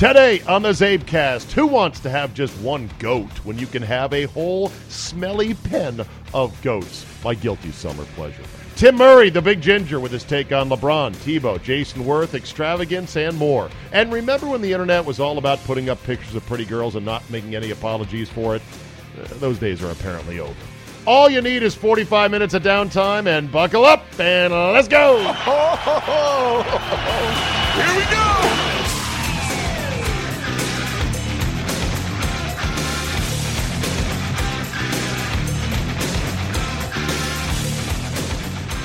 Today on the CzabeCast, who wants to have just one goat when you can have a whole smelly pen of goats? My guilty summer pleasure. Tim Murray, the big ginger, with his take on LeBron, Tebow, Jayson Werth, extravagance, and more. And remember when the internet was all about putting up pictures of pretty girls and not making any apologies for it? Uh, those days are apparently over. All you need is 45 minutes of downtime and buckle up and let's go! Here we go!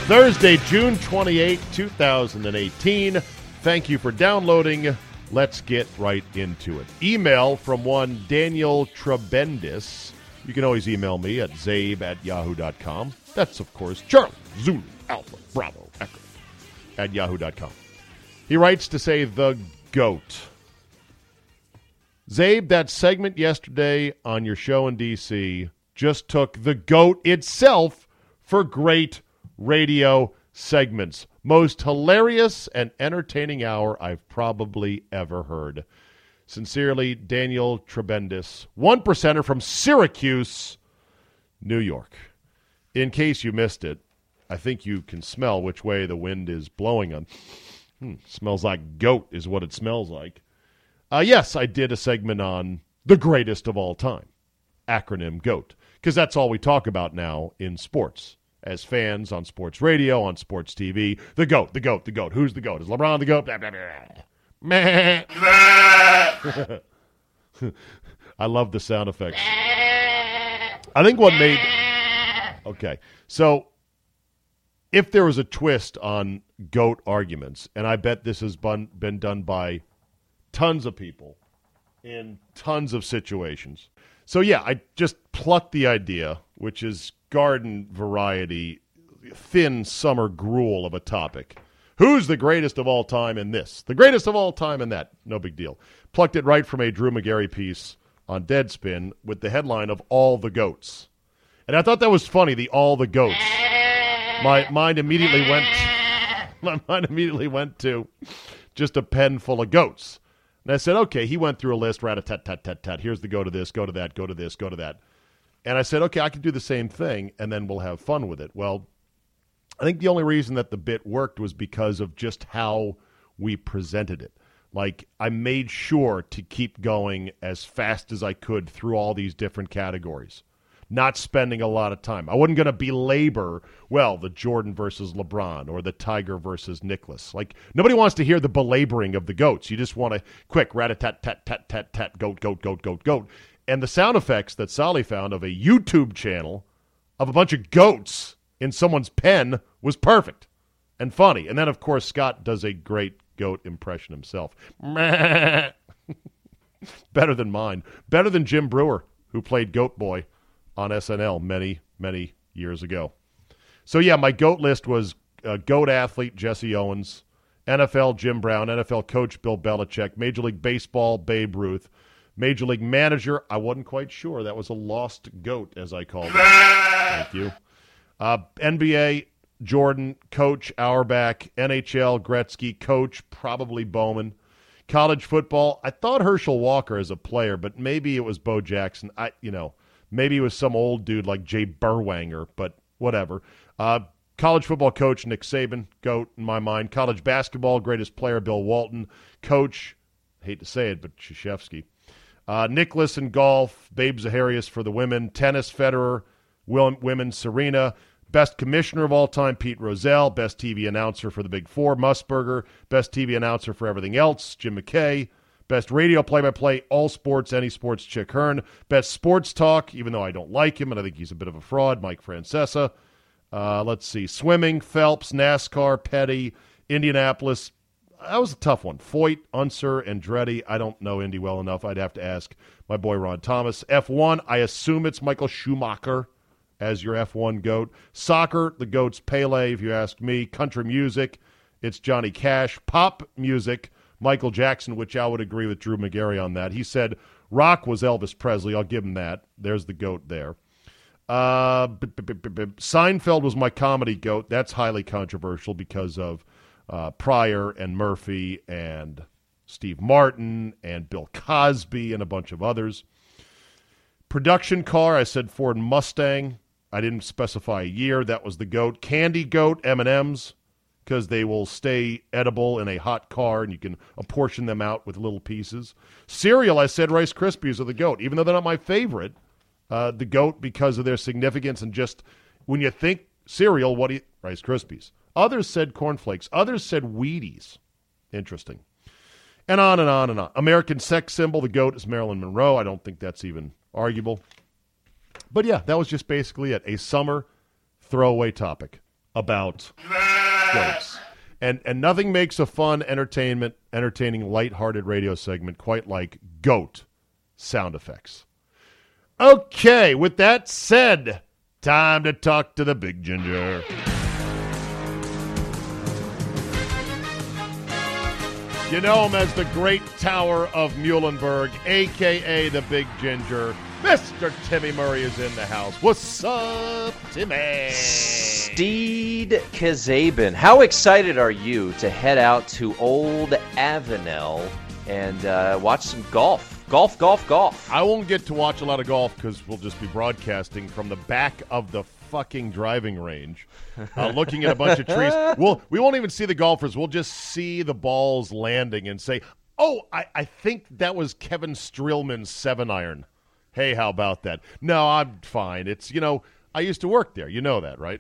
Thursday, June 28, 2018. Thank you for downloading. Let's get right into it. Email from one Daniel Trebendis. You can always email me at czabe at yahoo.com. That's, of course, Charlie Zulu Alpha Bravo Echo at yahoo.com. He writes to say the goat. Czabe, that segment yesterday on your show in D.C. just took the goat itself for great radio segments. Most hilarious and entertaining hour I've probably ever heard. Sincerely, Daniel Trebendis, one percenter from Syracuse, New York. In case you missed it, I think you can smell which way the wind is blowing on. Hmm, smells like goat, is what it smells like. Uh, yes, I did a segment on the greatest of all time, acronym GOAT, because that's all we talk about now in sports as fans on sports radio, on sports TV. The GOAT, the GOAT, the GOAT. Who's the GOAT? Is LeBron the GOAT? Blah, blah, blah. I love the sound effects. I think what made. Okay. So if there was a twist on GOAT arguments, and I bet this has been, been done by tons of people in tons of situations. So yeah, I just plucked the idea, which is garden variety, thin summer gruel of a topic. Who's the greatest of all time in this? The greatest of all time in that? No big deal. Plucked it right from a Drew Magary piece on Deadspin with the headline of All the Goats. And I thought that was funny, the All the Goats. My mind immediately went my mind immediately went to just a pen full of goats. And I said, okay, he went through a list, rat a tat tat tat tat. Here's the go to this, go to that, go to this, go to that. And I said, okay, I can do the same thing, and then we'll have fun with it. Well, I think the only reason that the bit worked was because of just how we presented it. Like, I made sure to keep going as fast as I could through all these different categories, not spending a lot of time. I wasn't going to belabor, well, the Jordan versus LeBron or the Tiger versus Nicklaus. Like, nobody wants to hear the belaboring of the goats. You just want to quick rat a tat tat tat tat tat goat goat goat goat goat and the sound effects that Sally found of a YouTube channel of a bunch of goats in someone's pen was perfect and funny. And then, of course, Scott does a great goat impression himself. Better than mine. Better than Jim Breuer, who played Goat Boy on SNL many, many years ago. So, yeah, my GOAT list was uh, GOAT athlete Jesse Owens, NFL Jim Brown, NFL coach Bill Belichick, Major League Baseball Babe Ruth, Major League Manager, I wasn't quite sure. That was a lost goat, as I called it. Thank you. Uh, NBA, Jordan, Coach Auerbach, NHL, Gretzky, Coach, probably Bowman. College football, I thought Herschel Walker as a player, but maybe it was Bo Jackson. I, you know, maybe it was some old dude like Jay Berwanger, but whatever. Uh, College football coach Nick Saban, GOAT in my mind. College basketball, greatest player Bill Walton. Coach, hate to say it, but Krzyzewski. Uh, Nicklaus in golf, Babe Zaharias for the women. Tennis, Federer. Women, Serena. Best commissioner of all time, Pete Rozelle. Best TV announcer for the Big Four, Musburger. Best TV announcer for everything else, Jim McKay. Best radio play by play, all sports, any sports, Chick Hearn. Best sports talk, even though I don't like him and I think he's a bit of a fraud, Mike Francesa. Uh, let's see. Swimming, Phelps, NASCAR, Petty, Indianapolis. That was a tough one. Foyt, Unser, Andretti. I don't know Indy well enough. I'd have to ask my boy Ron Thomas. F1, I assume it's Michael Schumacher as your F1 GOAT. Soccer, the GOAT's Pele, if you ask me. Country music, it's Johnny Cash. Pop music, Michael Jackson, which I would agree with Drew Magary on that. He said rock was Elvis Presley. I'll give him that. There's the GOAT there. Uh, Seinfeld was my comedy goat. That's highly controversial because of uh, Pryor and Murphy and Steve Martin and Bill Cosby and a bunch of others. Production car, I said Ford Mustang. I didn't specify a year. That was the goat. Candy goat, M&Ms, because they will stay edible in a hot car and you can apportion them out with little pieces. Cereal, I said Rice Krispies are the goat, even though they're not my favorite uh, the goat because of their significance and just when you think cereal, what do you Rice Krispies? Others said cornflakes. Others said Wheaties. Interesting. And on and on and on. American sex symbol, the goat is Marilyn Monroe. I don't think that's even arguable. But yeah, that was just basically it. A summer throwaway topic about goats. And and nothing makes a fun entertainment entertaining light-hearted radio segment quite like goat sound effects. Okay, with that said, time to talk to the big ginger. You know him as the Great Tower of Muhlenberg, a.k.a. the Big Ginger. Mr. Timmy Murray is in the house. What's up, Timmy? Steve Czaban, how excited are you to head out to Old Avenel and uh, watch some golf? Golf, golf, golf. I won't get to watch a lot of golf because we'll just be broadcasting from the back of the fucking driving range, uh, looking at a bunch of trees. We'll we won't even see the golfers. We'll just see the balls landing and say, "Oh, I, I think that was Kevin Streelman's seven iron." Hey, how about that? No, I'm fine. It's you know I used to work there. You know that, right?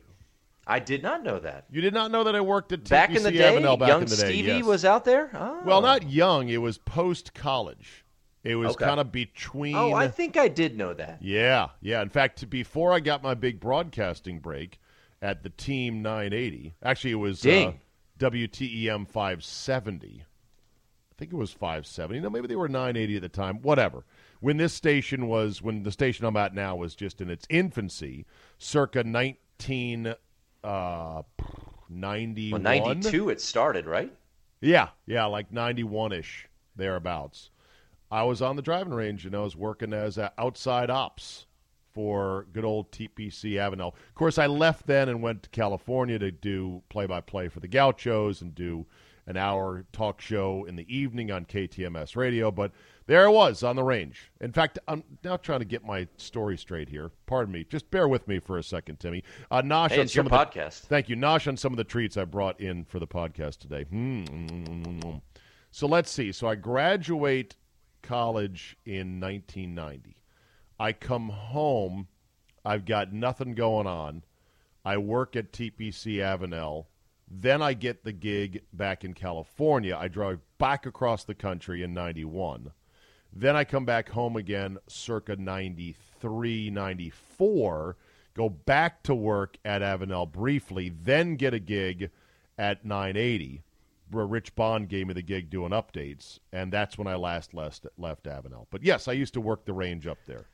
I did not know that. You did not know that I worked at back TPC in the day. back young in the day, Stevie yes. was out there. Oh. Well, not young. It was post college. It was Okay. kind of between. Oh, I think I did know that. Yeah, yeah. In fact, before I got my big broadcasting break at the Team 980, actually it was uh, WTEM 570. I think it was 570. No, maybe they were 980 at the time. Whatever. When this station was, when the station I'm at now was just in its infancy, circa 1991. Well, ninety-two it started, right? Yeah, yeah, like 91 ish, thereabouts. I was on the driving range and I was working as outside ops for good old TPC Avenel. Of course, I left then and went to California to do play by play for the Gauchos and do an hour talk show in the evening on KTMS radio. But there I was on the range. In fact, I'm now trying to get my story straight here. Pardon me. Just bear with me for a second, Timmy. Uh, Nosh Hey, on it's some your of the- podcast. Thank you, Nosh, on some of the treats I brought in for the podcast today. Hmm. So let's see. So I graduate college in 1990. I come home. I've got nothing going on. I work at TPC Avenel. Then I get the gig back in California. I drive back across the country in 91. Then I come back home again circa 93, 94, go back to work at Avenel briefly, then get a gig at 980 where Rich Bond gave me the gig doing updates, and that's when I last left, left Avenel. But yes, I used to work the range up there.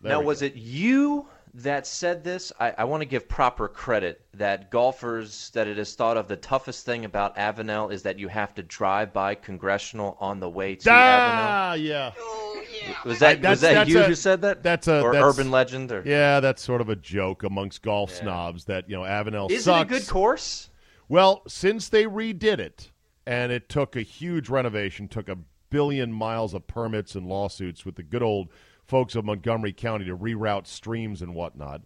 There now, was go. it you that said this? I, I want to give proper credit that golfers that it is thought of the toughest thing about Avenel is that you have to drive by Congressional on the way to Avenel. Ah, yeah. Was that I- that's- was that that's you a- who said that? that's a- or that's- urban legend or Yeah, that's sort of a joke amongst golf snobs that, you know, Avenel is sucks. it a good course? Well, since they redid it, and it took a huge renovation, took a billion miles of permits and lawsuits with the good old folks of Montgomery County to reroute streams and whatnot.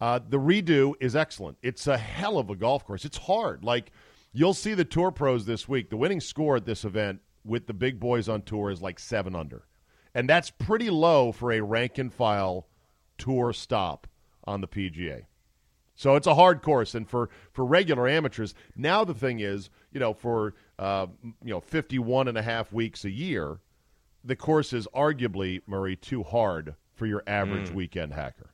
Uh, the redo is excellent. It's a hell of a golf course. It's hard. Like you'll see the tour pros this week. The winning score at this event with the big boys on tour is like seven under, and that's pretty low for a rank and file tour stop on the PGA. So it's a hard course, and for, for regular amateurs, now the thing is, you know, for uh, you know 51 and a half weeks a year, the course is arguably Murray too hard for your average Mm. weekend hacker.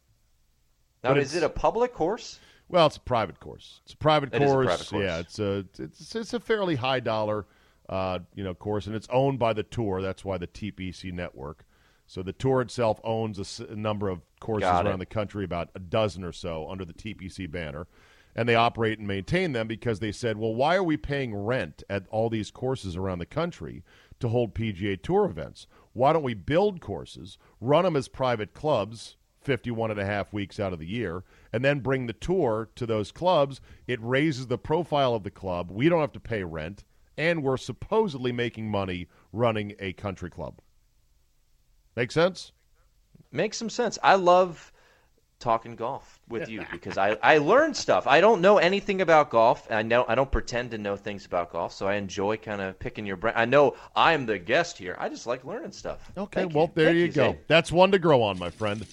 Now, But is it a public course? Well, it's a private course. It's a private It is a course. private course. Yeah, it's a it's it's a fairly high dollar, uh, you know, course, and it's owned by the tour. That's why the TPC network. So the tour itself owns a, s- a number of courses around the country, about a dozen or so, under the TPC banner, and they operate and maintain them because they said, well, why are we paying rent at all these courses around the country to hold PGA Tour events? Why don't we build courses, run them as private clubs, 51 and a half weeks out of the year, and then bring the tour to those clubs. It raises the profile of the club. We don't have to pay rent, and we're supposedly making money running a country club. Make sense? Makes some sense. I love talking golf with you because I, I learn stuff. I don't know anything about golf. I know I don't pretend to know things about golf, so I enjoy kind of picking your brain. I know I'm the guest here. I just like learning stuff. Okay, Thank well there Thank you, go. Czabe. That's one to grow on, my friend.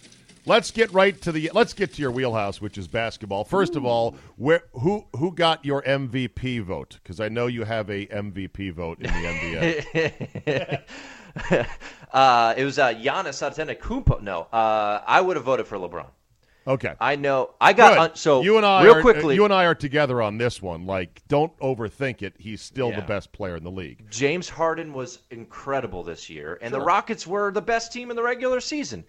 Let's get right to the let's get to your wheelhouse, which is basketball. First of all, where who who got your MVP vote? Because I know you have a MVP vote in the NBA. uh, it was uh, Giannis Antetokounmpo. No, uh, I would have voted for LeBron. Okay. I know. I got un- so you and I real are, quickly. You and I are together on this one. Like, don't overthink it. He's still the best player in the league. James Harden was incredible this year, and the Rockets were the best team in the regular season.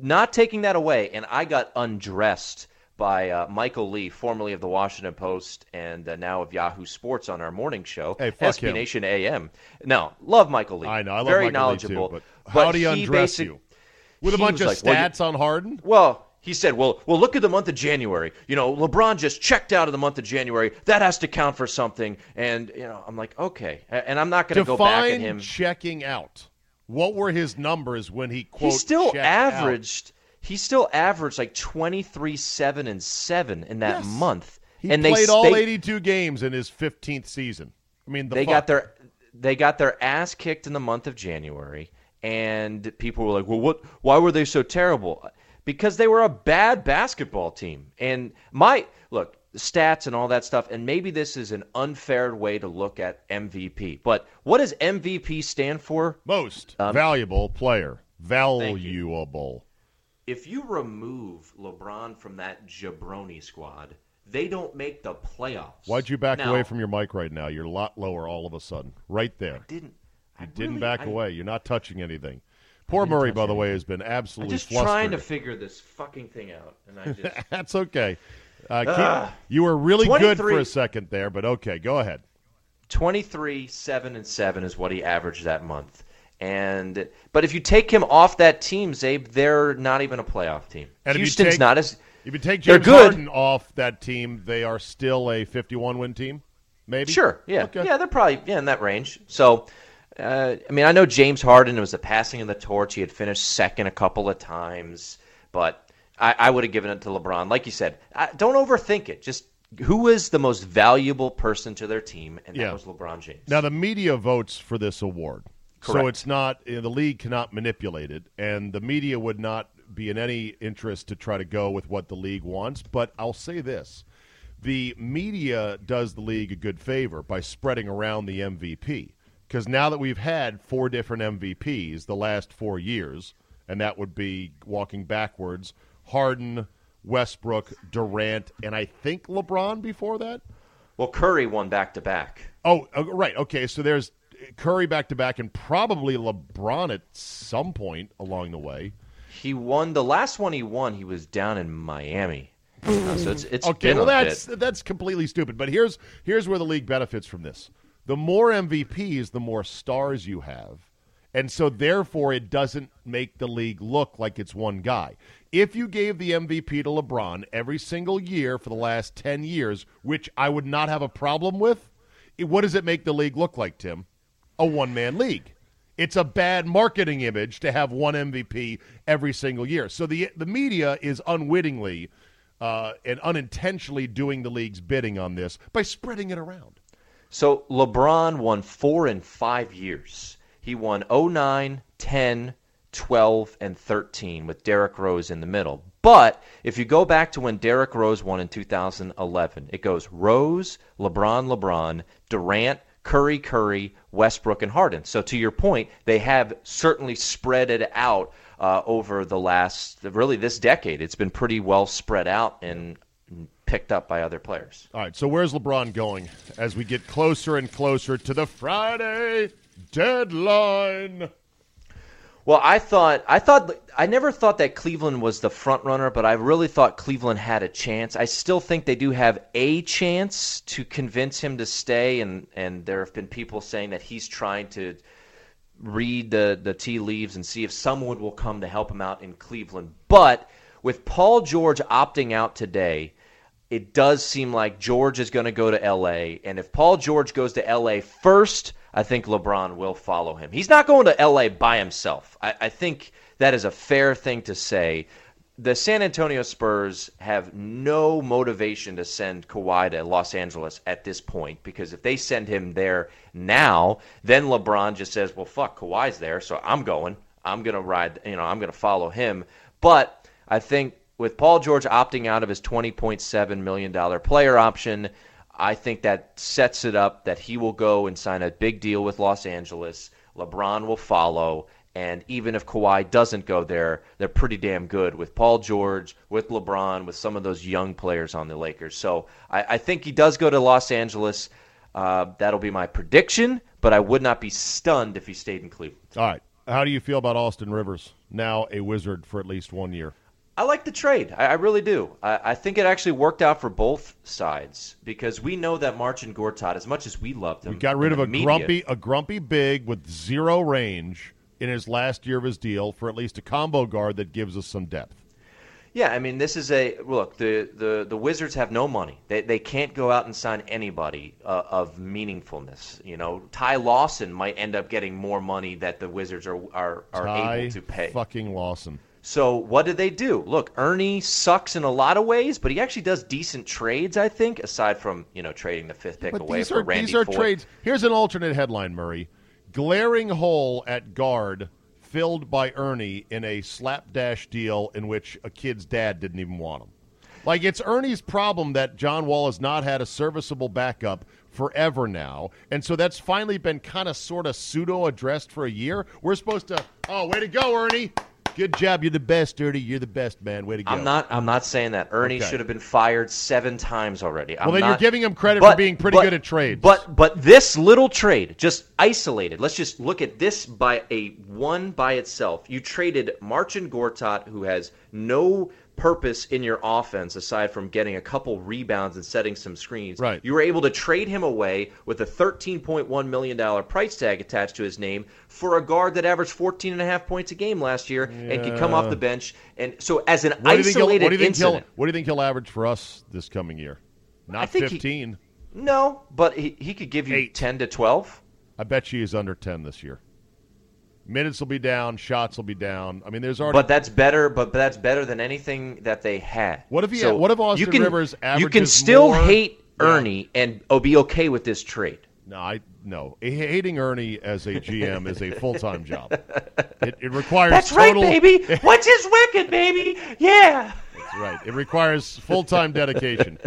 Not taking that away, and I got undressed by uh, Michael Lee, formerly of the Washington Post and uh, now of Yahoo Sports on our morning show, Hey, SB him. Nation AM. Now, love Michael Lee. I know. I love Very Michael Lee, too, knowledgeable. but how but do you undress you? With a bunch of like, well, stats on Harden? Well, he said, "Well, well, look at the month of January. You know, LeBron just checked out of the month of January. That has to count for something." And you know, I'm like, okay. And I'm not going to go back at him. checking out. What were his numbers when he quote? he still checked out? averaged. He still averaged like 23, seven, and seven in that Yes. month. He and played they all 82 games in his 15th season. I mean, the they fuck? got their they got their ass kicked in the month of January, and people were like, "Well, what? Why were they so terrible?" Because they were a bad basketball team. And my look, stats and all that stuff, and maybe this is an unfair way to look at MVP. But what does MVP stand for? most Um, valuable player. Valuable. If you remove LeBron from that jabroni squad, they don't make the playoffs. Why'd you back Now, away from your mic right now? You're a lot lower all of a sudden. Right there. Didn't I You didn't really- back I- away. You're not touching anything. Poor Murray, by the way, has been absolutely I'm absolutely just flustered. trying to figure this fucking thing out, and I just That's okay. Uh, keep, you were really good for a second there, but okay, go ahead. 23 7 and 7 is what he averaged that month. And but if you take him off that team, Czabe, they're not even a playoff team. And Houston's take- not as If you take They're James good. Harden off that team, they are still a 51 win team. Maybe. Sure, yeah. Okay. Yeah, they're probably yeah, in that range. So uh, I mean, I know James Harden it was the passing of the torch. He had finished second a couple of times, but I, I would have given it to LeBron. Like you said, I, don't overthink it. Just who is the most valuable person to their team, and that Yeah. was LeBron James. Now the media votes for this award, so it's not you know, the league cannot manipulate it, and the media would not be in any interest to try to go with what the league wants. But I'll say this: the media does the league a good favor by spreading around the MVP because now that we've had four different MVPs the last four years, and that would be walking backwards: Harden, Westbrook, Durant, and I think LeBron before that. well, Curry won back to back. Oh, uh, right. Okay, so there's Curry back to back, and probably LeBron at some point along the way. He won the last one. He won. He was down in Miami. Uh, so it's it's Okay, been well a that's bit. that's completely stupid. But here's here's where the league benefits from this: the more MVPs, the more stars you have, and so therefore it doesn't make the league look like it's one guy. If you gave the MVP to LeBron every single year for the last ten years, which I would not have a problem with, it- what does it make the league look like, Tim? A one man league. It's a bad marketing image to have one MVP every single year. So the the media is unwittingly uh, and unintentionally doing the league's bidding on this by spreading it around. So LeBron won four in five years. He won 09, 10, 12, and 13 with Derrick Rose in the middle. But if you go back to when Derrick Rose won in 2011, it goes Rose, LeBron, LeBron, Durant, Curry, Curry, Westbrook, and Harden. So to your point, they have certainly spread it out uh, over the last, really this decade. It's been pretty well spread out and picked up by other players. All right, so where's LeBron going as we get closer and closer to the Friday deadline? Well, I thought I thought I never thought that Cleveland was the front runner, but I really thought Cleveland had a chance. I still think they do have a chance to convince him to stay, and and there have been people saying that he's trying to read the the tea leaves and see if someone will come to help him out in Cleveland. But with Paul George opting out today, it does seem like George is going to go to L.A. And if Paul George goes to L.A. first, I think LeBron will follow him. He's not going to L.A. by himself. I, I think that is a fair thing to say. The San Antonio Spurs have no motivation to send Kawhi to Los Angeles at this point because if they send him there now, then LeBron just says, "Well, fuck, Kawhi's there, so I'm going. I'm going to ride. You know, I'm going to follow him." But I think with Paul George opting out of his $20.7 million player option, I think that sets it up that he will go and sign a big deal with Los Angeles. LeBron will follow. And even if Kawhi doesn't go there, they're pretty damn good with Paul George, with LeBron, with some of those young players on the Lakers. So I, I think he does go to Los Angeles. Uh, that'll be my prediction, but I would not be stunned if he stayed in Cleveland. All right. How do you feel about Austin Rivers, now a wizard for at least one year? I like the trade. I, I really do. I, I, think it actually worked out for both sides because we know that Marcin Gortat, as much as we loved him, we got rid of a media, grumpy, a grumpy big with zero range in his last year of his deal for at least a combo guard that gives us some depth. Yeah, I mean, this is a look. The the, the Wizards have no money. They they can't go out and sign anybody uh, of meaningfulness. You know, Ty Lawson might end up getting more money that the Wizards are are, are Ty able to pay. Fucking Lawson. So what did they do? Look, Ernie sucks in a lot of ways, but he actually does decent trades, I think, aside from you know trading the fifth pick but away these for are, Randy These are Foye. trades. Here's an alternate headline, Murray: glaring hole at guard filled by Ernie in a slapdash deal in which a kid's dad didn't even want him. Like it's Ernie's problem that John Wall has not had a serviceable backup forever now, and so that's finally been kind of sort of pseudo addressed for a year. We're supposed to, oh, way to go, Ernie! Good job. You're the best, Ernie. You're the best, man. Way to go. I'm not. I'm not saying that Ernie Okay. should have been fired seven times already. I'm Well, then you're giving him credit but- for being pretty but- good at trades. But but this little trade, just isolated. Let's just look at this by a one by itself. You traded Marcin Gortat, who has no purpose in your offense aside from getting a couple rebounds and setting some screens. Right. You were able to trade him away with a $13.1 million price tag attached to his name for a guard that averaged 14 and a half points a game last year and could come off the bench. And so as an what do you think? He'll, isolated what do you think incident. What do you think he'll average for us this coming year? Not think he- 15. No, but he, he could give you Eight. 10 to 12. I bet you he's under 10 this year. Minutes will be down, shots will be down. I mean, there's already. But that's better. But that's better than anything that they had. What if he- So what if Austin you can, Rivers You can still more- hate Yeah. Ernie and oh, be okay with this trade. no, I no. Hating Ernie as a GM is a full time job. It, it requires That's total, right, baby. What's his wicked, baby? Yeah. That's right. It requires full time dedication,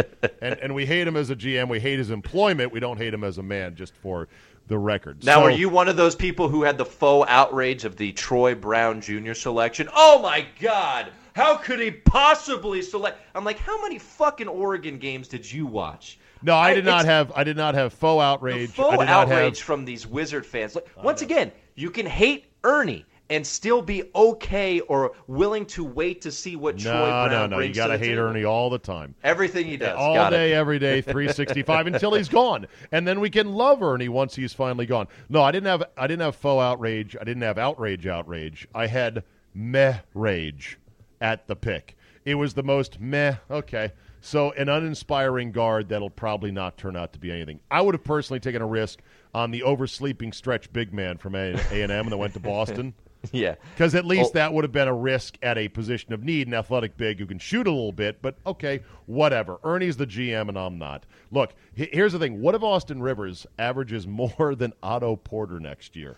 and and we hate him as a GM. We hate his employment. We don't hate him as a man. Just for the record. Now, So- are you one of those people who had the faux outrage of the Troy Brown Jr. selection? Oh my God! How could he possibly select? I'm like, how many fucking Oregon games did you watch? No, I did not have. I did not have faux outrage. I faux outrage have. from these Wizard fans. Look, once again, you can hate Ernie and still be okay or willing to wait to see what Troy No, Brown no, no. no. You got to to hate table. Ernie all the time. Everything he does, all got day, it. every day, 365 until he's gone, and then we can love Ernie once he's finally gone. No, I didn't have. I didn't have faux outrage. I didn't have outrage. Outrage. I had meh rage at the pick. It was the most meh. Okay, so an uninspiring guard that'll probably not turn out to be anything. I would have personally taken a risk on the oversleeping stretch big man from A and M that went to Boston. Yeah. Because at least Well- that would have been a risk at a position of need, an athletic big who can shoot a little bit, but okay, whatever. Ernie's the GM and I'm not. Look, here's the thing. What if Austin Rivers averages more than Otto Porter next year?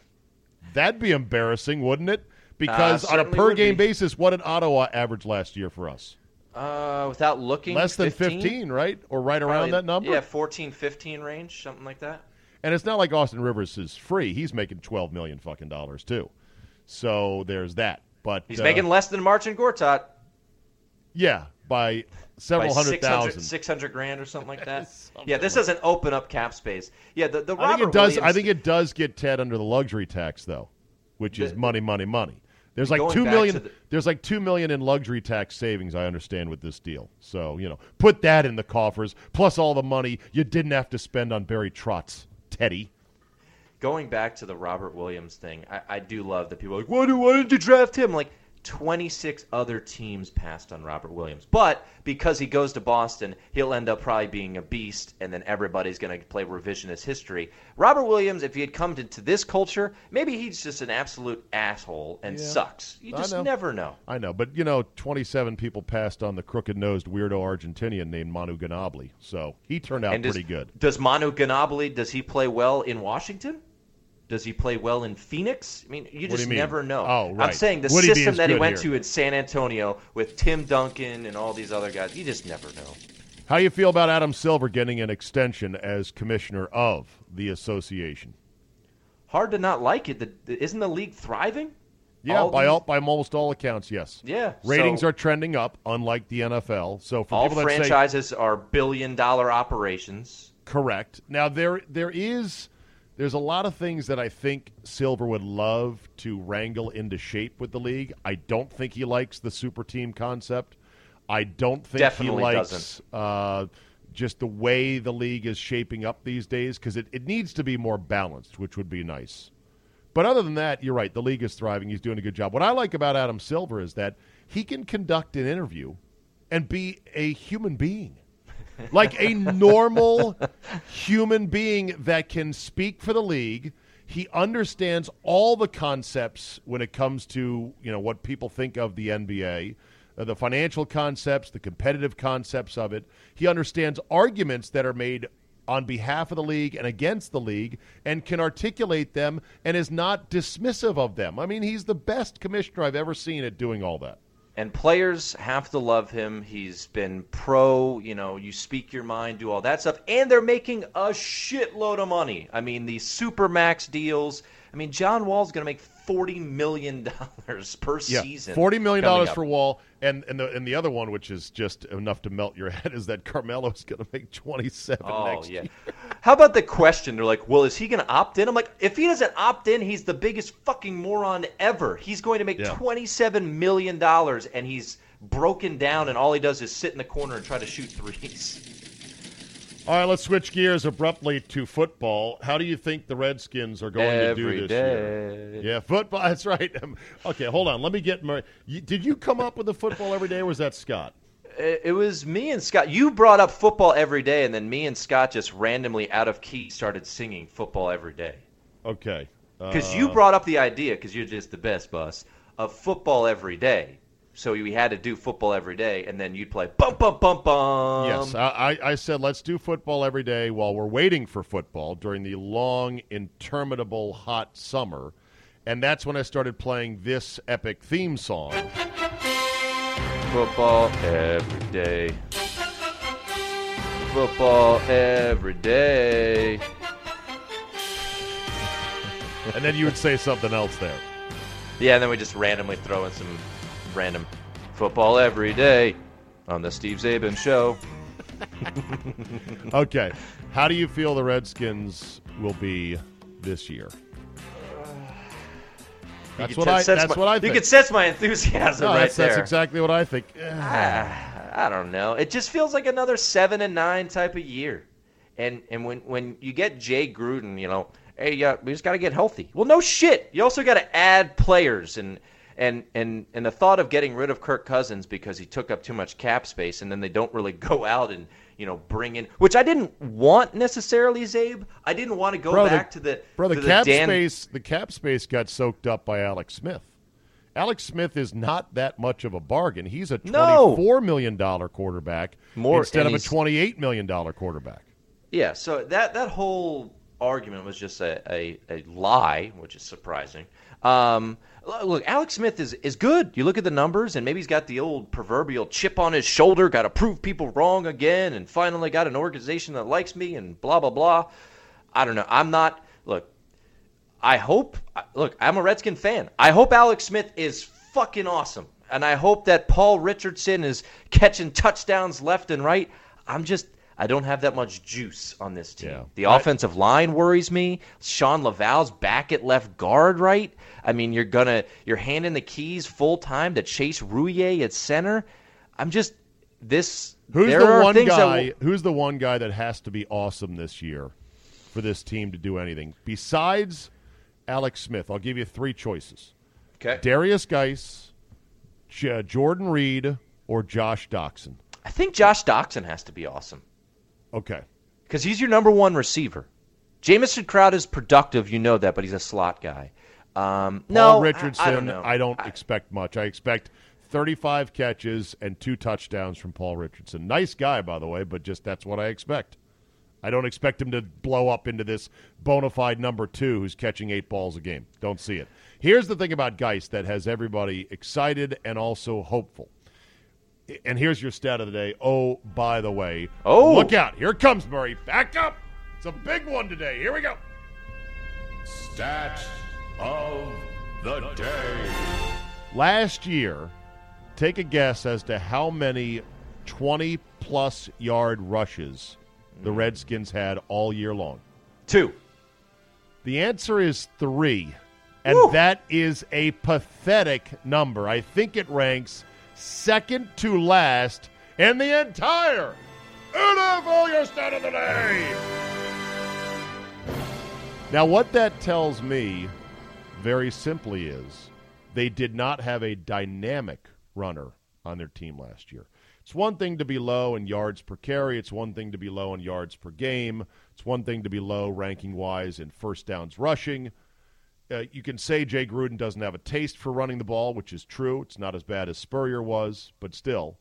That'd be embarrassing, wouldn't it? Because on a Uh, per game be. basis, what did Ottawa average last year for us? Uh, without looking, Less than 15, 15, right? Or right around Probably- that number? Yeah, 14, 15 range, something like that. And it's not like Austin Rivers is free. He's making 12 million fucking dollars too. So there's that. But He's uh, making less than Marcin Gortat yeah, by by several hundred 600, thousand. 600 grand or something like that. yeah, this doesn't open up cap space. Yeah, the, the I Robert think it does. I think it does get Ted under the luxury tax though, which is money, money, money. There's like two million. the- there's like two million in luxury tax savings. I understand with this deal. So you know, put that in the coffers, plus all the money you didn't have to spend on Barry Trotz, Teddy. Going back to the Robert Williams thing, I, I do love that people are like, why, do, why didn't you draft him? Like, 26 other teams passed on Robert Williams. But because he goes to Boston, he'll end up probably being a beast, and then everybody's going to play revisionist history. Robert Williams, if he had come into this culture, maybe he's just an absolute asshole and Yeah. sucks. You just know. never know. I know, but you know, 27 people passed on the crooked-nosed weirdo Argentinian named Manu Ginobili, so he turned out And does, pretty good. Does Manu Ginobili, does he play well in Washington? Does he play well in Phoenix? I mean, you just you mean? never know. Oh, I'm saying the Would system that he went here? to in San Antonio with Tim Duncan and all these other guys, you just never know. How you feel about Adam Silver getting an extension as commissioner of the association? Hard to not like it. The, isn't the league thriving? Yeah, All by these- all, by almost all accounts, yes. Yeah, ratings so- are trending up, unlike the NFL. So for All that say franchises are billion dollar operations. correct, now there there is there's a lot of things that I think Silver would love to wrangle into shape with the league. I don't think he likes the super team concept. I don't think Definitely he likes uh, just the way the league is shaping up these days because it, it needs to be more balanced, which would be nice. But other than that, you're right. The league is thriving. He's doing a good job. What I like about Adam Silver is that he can conduct an interview and be a human being. Like a normal human being that can speak for the league. He understands all the concepts when it comes to, you know, what people think of the NBA, uh, the financial concepts, the competitive concepts of it. He understands arguments that are made on behalf of the league and against the league and can articulate them and is not dismissive of them. I mean, he's the best commissioner I've ever seen at doing all that. And players have to love him. He's been pro, you know, you speak your mind, do all that stuff. And they're making a shitload of money. I mean, these super max deals. I mean, John Wall's going to make $40 million per season. Forty million dollars for Wall, and and the and the other one, which is just enough to melt your head, is that Carmelo's going to make twenty seven Oh, next yeah. year. How about the question? They're like, well, is he going to opt in? I'm like, if he doesn't opt in, he's the biggest fucking moron ever. He's going to make Yeah. $27 million, and he's broken down, and all he does is sit in the corner and try to shoot threes. All right, let's switch gears abruptly to football. How do you think the Redskins are going to do this day. year? Yeah, football. That's right. Um, okay, hold on. Let me get my. Did you come up with the football every day, or was that Scott? It it was me and Scott. You brought up football every day, and then me and Scott just randomly out of key started singing football every day. Okay. Because Uh, you brought up the idea, because you're just the best, boss, of football every day. So we had to do football every day, and then you'd play bum bum bum bum. Yes, I, I I said let's do football every day while we're waiting for football during the long, interminable hot summer, and that's when I started playing this epic theme song. Football every day. Football every day. and then you would say something else there. Yeah, and then we just randomly throw in some random football every day on the Steve Czaban show. Okay, how do you feel the Redskins will be this year? That's You what could I. sense That's my- what I You think. could sense my enthusiasm No, right that's, there. that's exactly what I think. Ah, I don't know. It just feels like another seven and nine type of year. And and when when you get Jay Gruden, you know, hey, uh, we just got to get healthy. Well, no shit. You also got to add players and. And, and and the thought of getting rid of Kirk Cousins because he took up too much cap space, and then they don't really go out and you know bring in, which I didn't want necessarily, Czabe. I didn't want to go Bro, the- back to the Bro, the to cap Dan, space. The cap space got soaked up by Alex Smith. Alex Smith is not that much of a bargain. He's a twenty-four million dollar quarterback More- instead of a twenty-eight million dollar quarterback. Yeah, so that that whole argument was just a, a, a lie, which is surprising. Um, look, Alex Smith is, is good. You look at the numbers, and maybe he's got the old proverbial chip on his shoulder, got to prove people wrong again, and finally got an organization that likes me, and blah, blah, blah. I don't know. I'm not. Look, I hope. Look, I'm a Redskin fan. I hope Alex Smith is fucking awesome, and I hope that Paul Richardson is catching touchdowns left and right. I'm just. I don't have that much juice on this team. Yeah. The offensive line worries me. Shawn Lauvao's back at left guard, right? I mean, you're gonna you're handing the keys full time to Chase Roullier at center. I'm just this. Who's there the are one guy? will- who's the one guy that has to be awesome this year for this team to do anything besides Alex Smith? I'll give you three choices: okay. Derrius Guice, J- Jordan Reed, or Josh Doctson. I think Josh Doctson has to be awesome. Okay. because he's your number one receiver. Jamison Crowd is productive, you know that, but he's a slot guy. Um, no, Paul I- Richardson, I, don't know. I don't expect much. I expect 35 catches and two touchdowns from Paul Richardson. Nice guy, by the way, but just that's what I expect. I don't expect him to blow up into this bona fide number two who's catching eight balls a game. Don't see it. Here's the thing about Guice that has everybody excited and also hopeful. And here's your stat of the day. Oh, by the way. Oh. Look out. Here comes, Murray. Back up. It's a big one today. Here we go. Stat of the day. Last year, take a guess as to how many 20 plus yard rushes the hmm. Redskins had all year long. Two. The answer is three, and Woo. that is a pathetic number. I think it ranks second to last in the entire NFL Your Stat of the Day. Now, what that tells me very simply is they did not have a dynamic runner on their team last year. It's one thing to be low in yards per carry. It's one thing to be low in yards per game. It's one thing to be low ranking wise in first downs rushing. Uh, you can say Jay Gruden doesn't have a taste for running the ball, which is true. It's not as bad as Spurrier was, but still.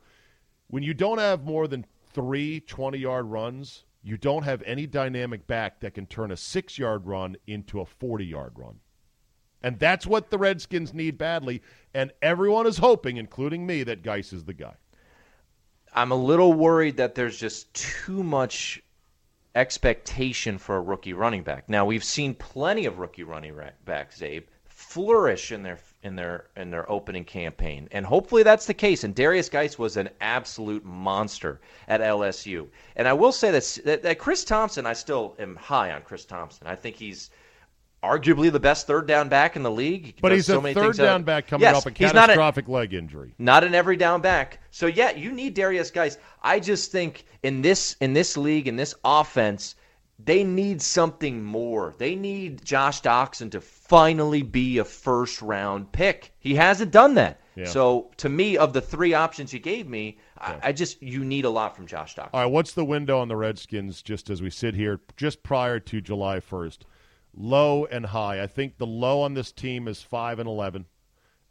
When you don't have more than three 20 yard runs, you don't have any dynamic back that can turn a six yard run into a 40 yard run. And that's what the Redskins need badly. And everyone is hoping, including me, that Guice is the guy. I'm a little worried that there's just too much expectation for a rookie running back. Now we've seen plenty of rookie running backs, Abe, flourish in their in their in their opening campaign, and hopefully that's the case. And Derrius Guice was an absolute monster at LSU. And I will say that, that Chris Thompson, I still am high on Chris Thompson. I think he's arguably the best third down back in the league. He But he's so a many third down back coming Yes, off a he's not a- catastrophic leg injury. not an every down back. So yeah, you need Derrius Guice. I just think in this in this league in this offense, they need something more. They need Josh Doctson to finally be a first round pick. He hasn't done that. Yeah. So to me, of the three options you gave me, I, I just you need a lot from Josh Doctson. All right, what's the window on the Redskins just as we sit here, just prior to July 1st? Low and high. I think the low on this team is 5 and 11,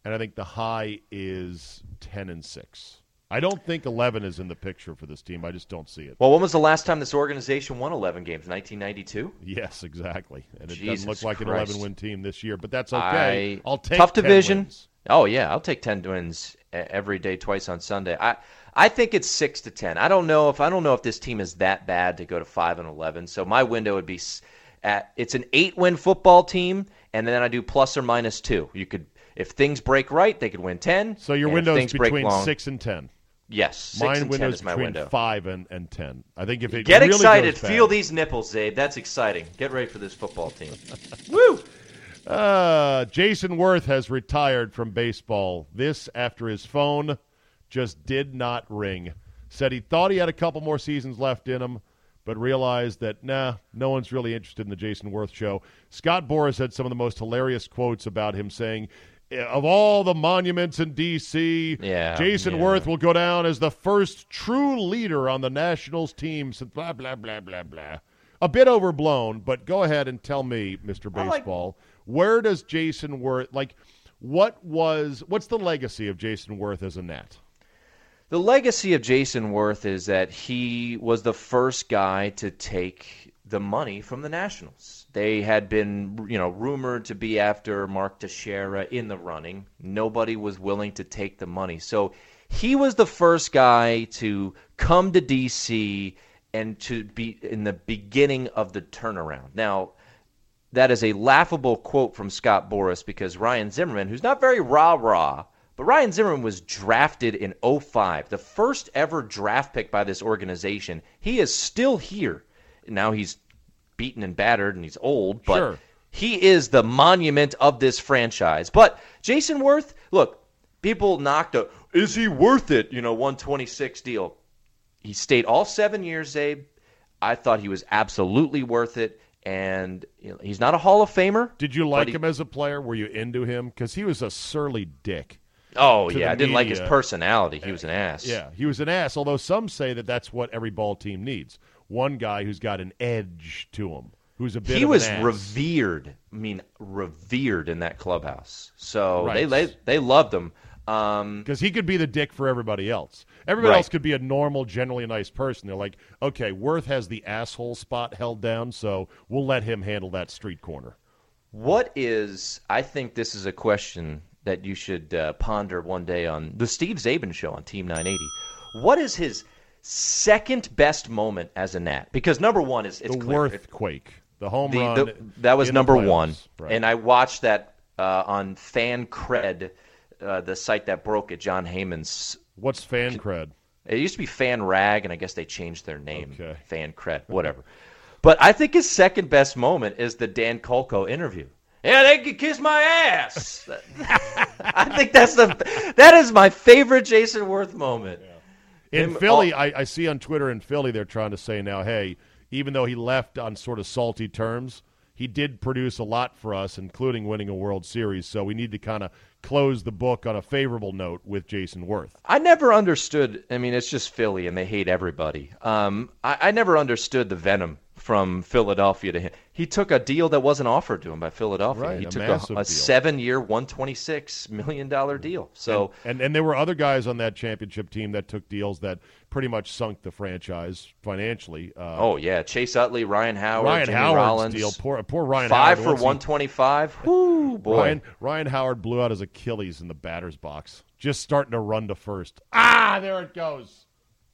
and I think the high is 10 and 6. I don't think 11 is in the picture for this team. I just don't see it. Well, when was the last time this organization won 11 games? 1992. Yes, exactly. And it Jesus doesn't look like an 11 win team this year, but that's okay. I, I'll take tough 10 division. Oh yeah, I'll take ten wins every day, twice on Sunday. I I think it's six to ten. I don't know if I don't know if this team is that bad to go to five and eleven. So my window would be at it's an eight win football team, and then I do plus or minus two. You could if things break right, they could win ten. So your window is between long- 6 and 10. Yes, six Mine and window ten is my between window. 5 and, and 10. I think if it Get really excited, feel bad- these nipples, Czabe. That's exciting. Get ready for this football team. Woo! Uh, Jayson Werth has retired from baseball. This after his phone just did not ring. Said he thought he had a couple more seasons left in him, but realized that, nah, no one's really interested in the Jayson Werth show. Scott Boras had some of the most hilarious quotes about him saying, eh, of all the monuments in D.C., Yeah, Jason yeah. Worth will go down as the first true leader on the Nationals team since blah, blah, blah, blah, blah. A bit overblown, but go ahead and tell me, Mr. I like- Baseball, where does Jayson Werth, like, What was what's the legacy of Jayson Werth as a Nat? The legacy of Jayson Werth is that he was the first guy to take the money from the Nationals. They had been, you know, rumored to be after Mark Teixeira in the running. Nobody was willing to take the money. So he was the first guy to come to DC and to be in the beginning of the turnaround. Now, that is a laughable quote from Scott Boras because Ryan Zimmerman, who's not very rah rah, but Ryan Zimmerman was drafted in 05, the first ever draft pick by this organization. He is still here. Now he's beaten and battered and he's old, but Sure. he is the monument of this franchise. But Jayson Werth, look, people knocked a is he worth it, you know, 126 deal. He stayed all 7 years, Czabe. I thought he was absolutely worth it and you know, he's not a Hall of Famer. Did you like he- him as a player? Were you into him? Because he was a surly dick. Oh yeah, I didn't like his personality. He was an ass. Yeah, he was an ass. Although some say that that's what every ball team needs. One guy who's got an edge to him, who's a bit. he was revered. I mean, revered in that clubhouse. So they, Right. they they loved him. Um, because he could be the dick for everybody else. Everybody Right. else could be a normal, generally nice person. They're like, okay, Werth has the asshole spot held down, so we'll let him handle that street corner. what is? I think this is a question that you should uh, ponder one day on the Steve Czaban show on Team 980. What is his second best moment as a Nat? Because number one is it's the clear. Werth quake, the home The- run. the- that was number playoffs. one, Right. and I watched that uh, on Fan Cred, uh, the site that broke it. Jon Heyman's. What's fan cred? It used to be Fan Rag, and I guess they changed their name. Okay. Fan Cred, whatever. but I think his second best moment is the Dan Kolko interview. Yeah, they could kiss my ass. I think that's the that is my favorite Jayson Werth moment. In Him- Philly, oh. I, I see on Twitter in Philly they're trying to say now, hey, even though he left on sort of salty terms, he did produce a lot for us, including winning a World Series. So we need to kind of close the book on a favorable note with Jayson Werth. I never understood. I mean, it's just Philly, and they hate everybody. Um, I, I never understood the venom from Philadelphia to him. He took a deal that wasn't offered to him by Philadelphia. Right, he a took a, a seven-year, one twenty-six million dollar deal. So And and there were other guys on that championship team that took deals that pretty much sunk the franchise financially. Uh, Oh yeah, Chase Utley, Ryan Howard, Ryan Jimmy Howard's Rollins, deal. Poor poor Ryan five Howard. for one twenty-five. Whoo boy! Ryan Ryan Howard blew out his Achilles in the batter's box, just starting to run to first. Ah, there it goes.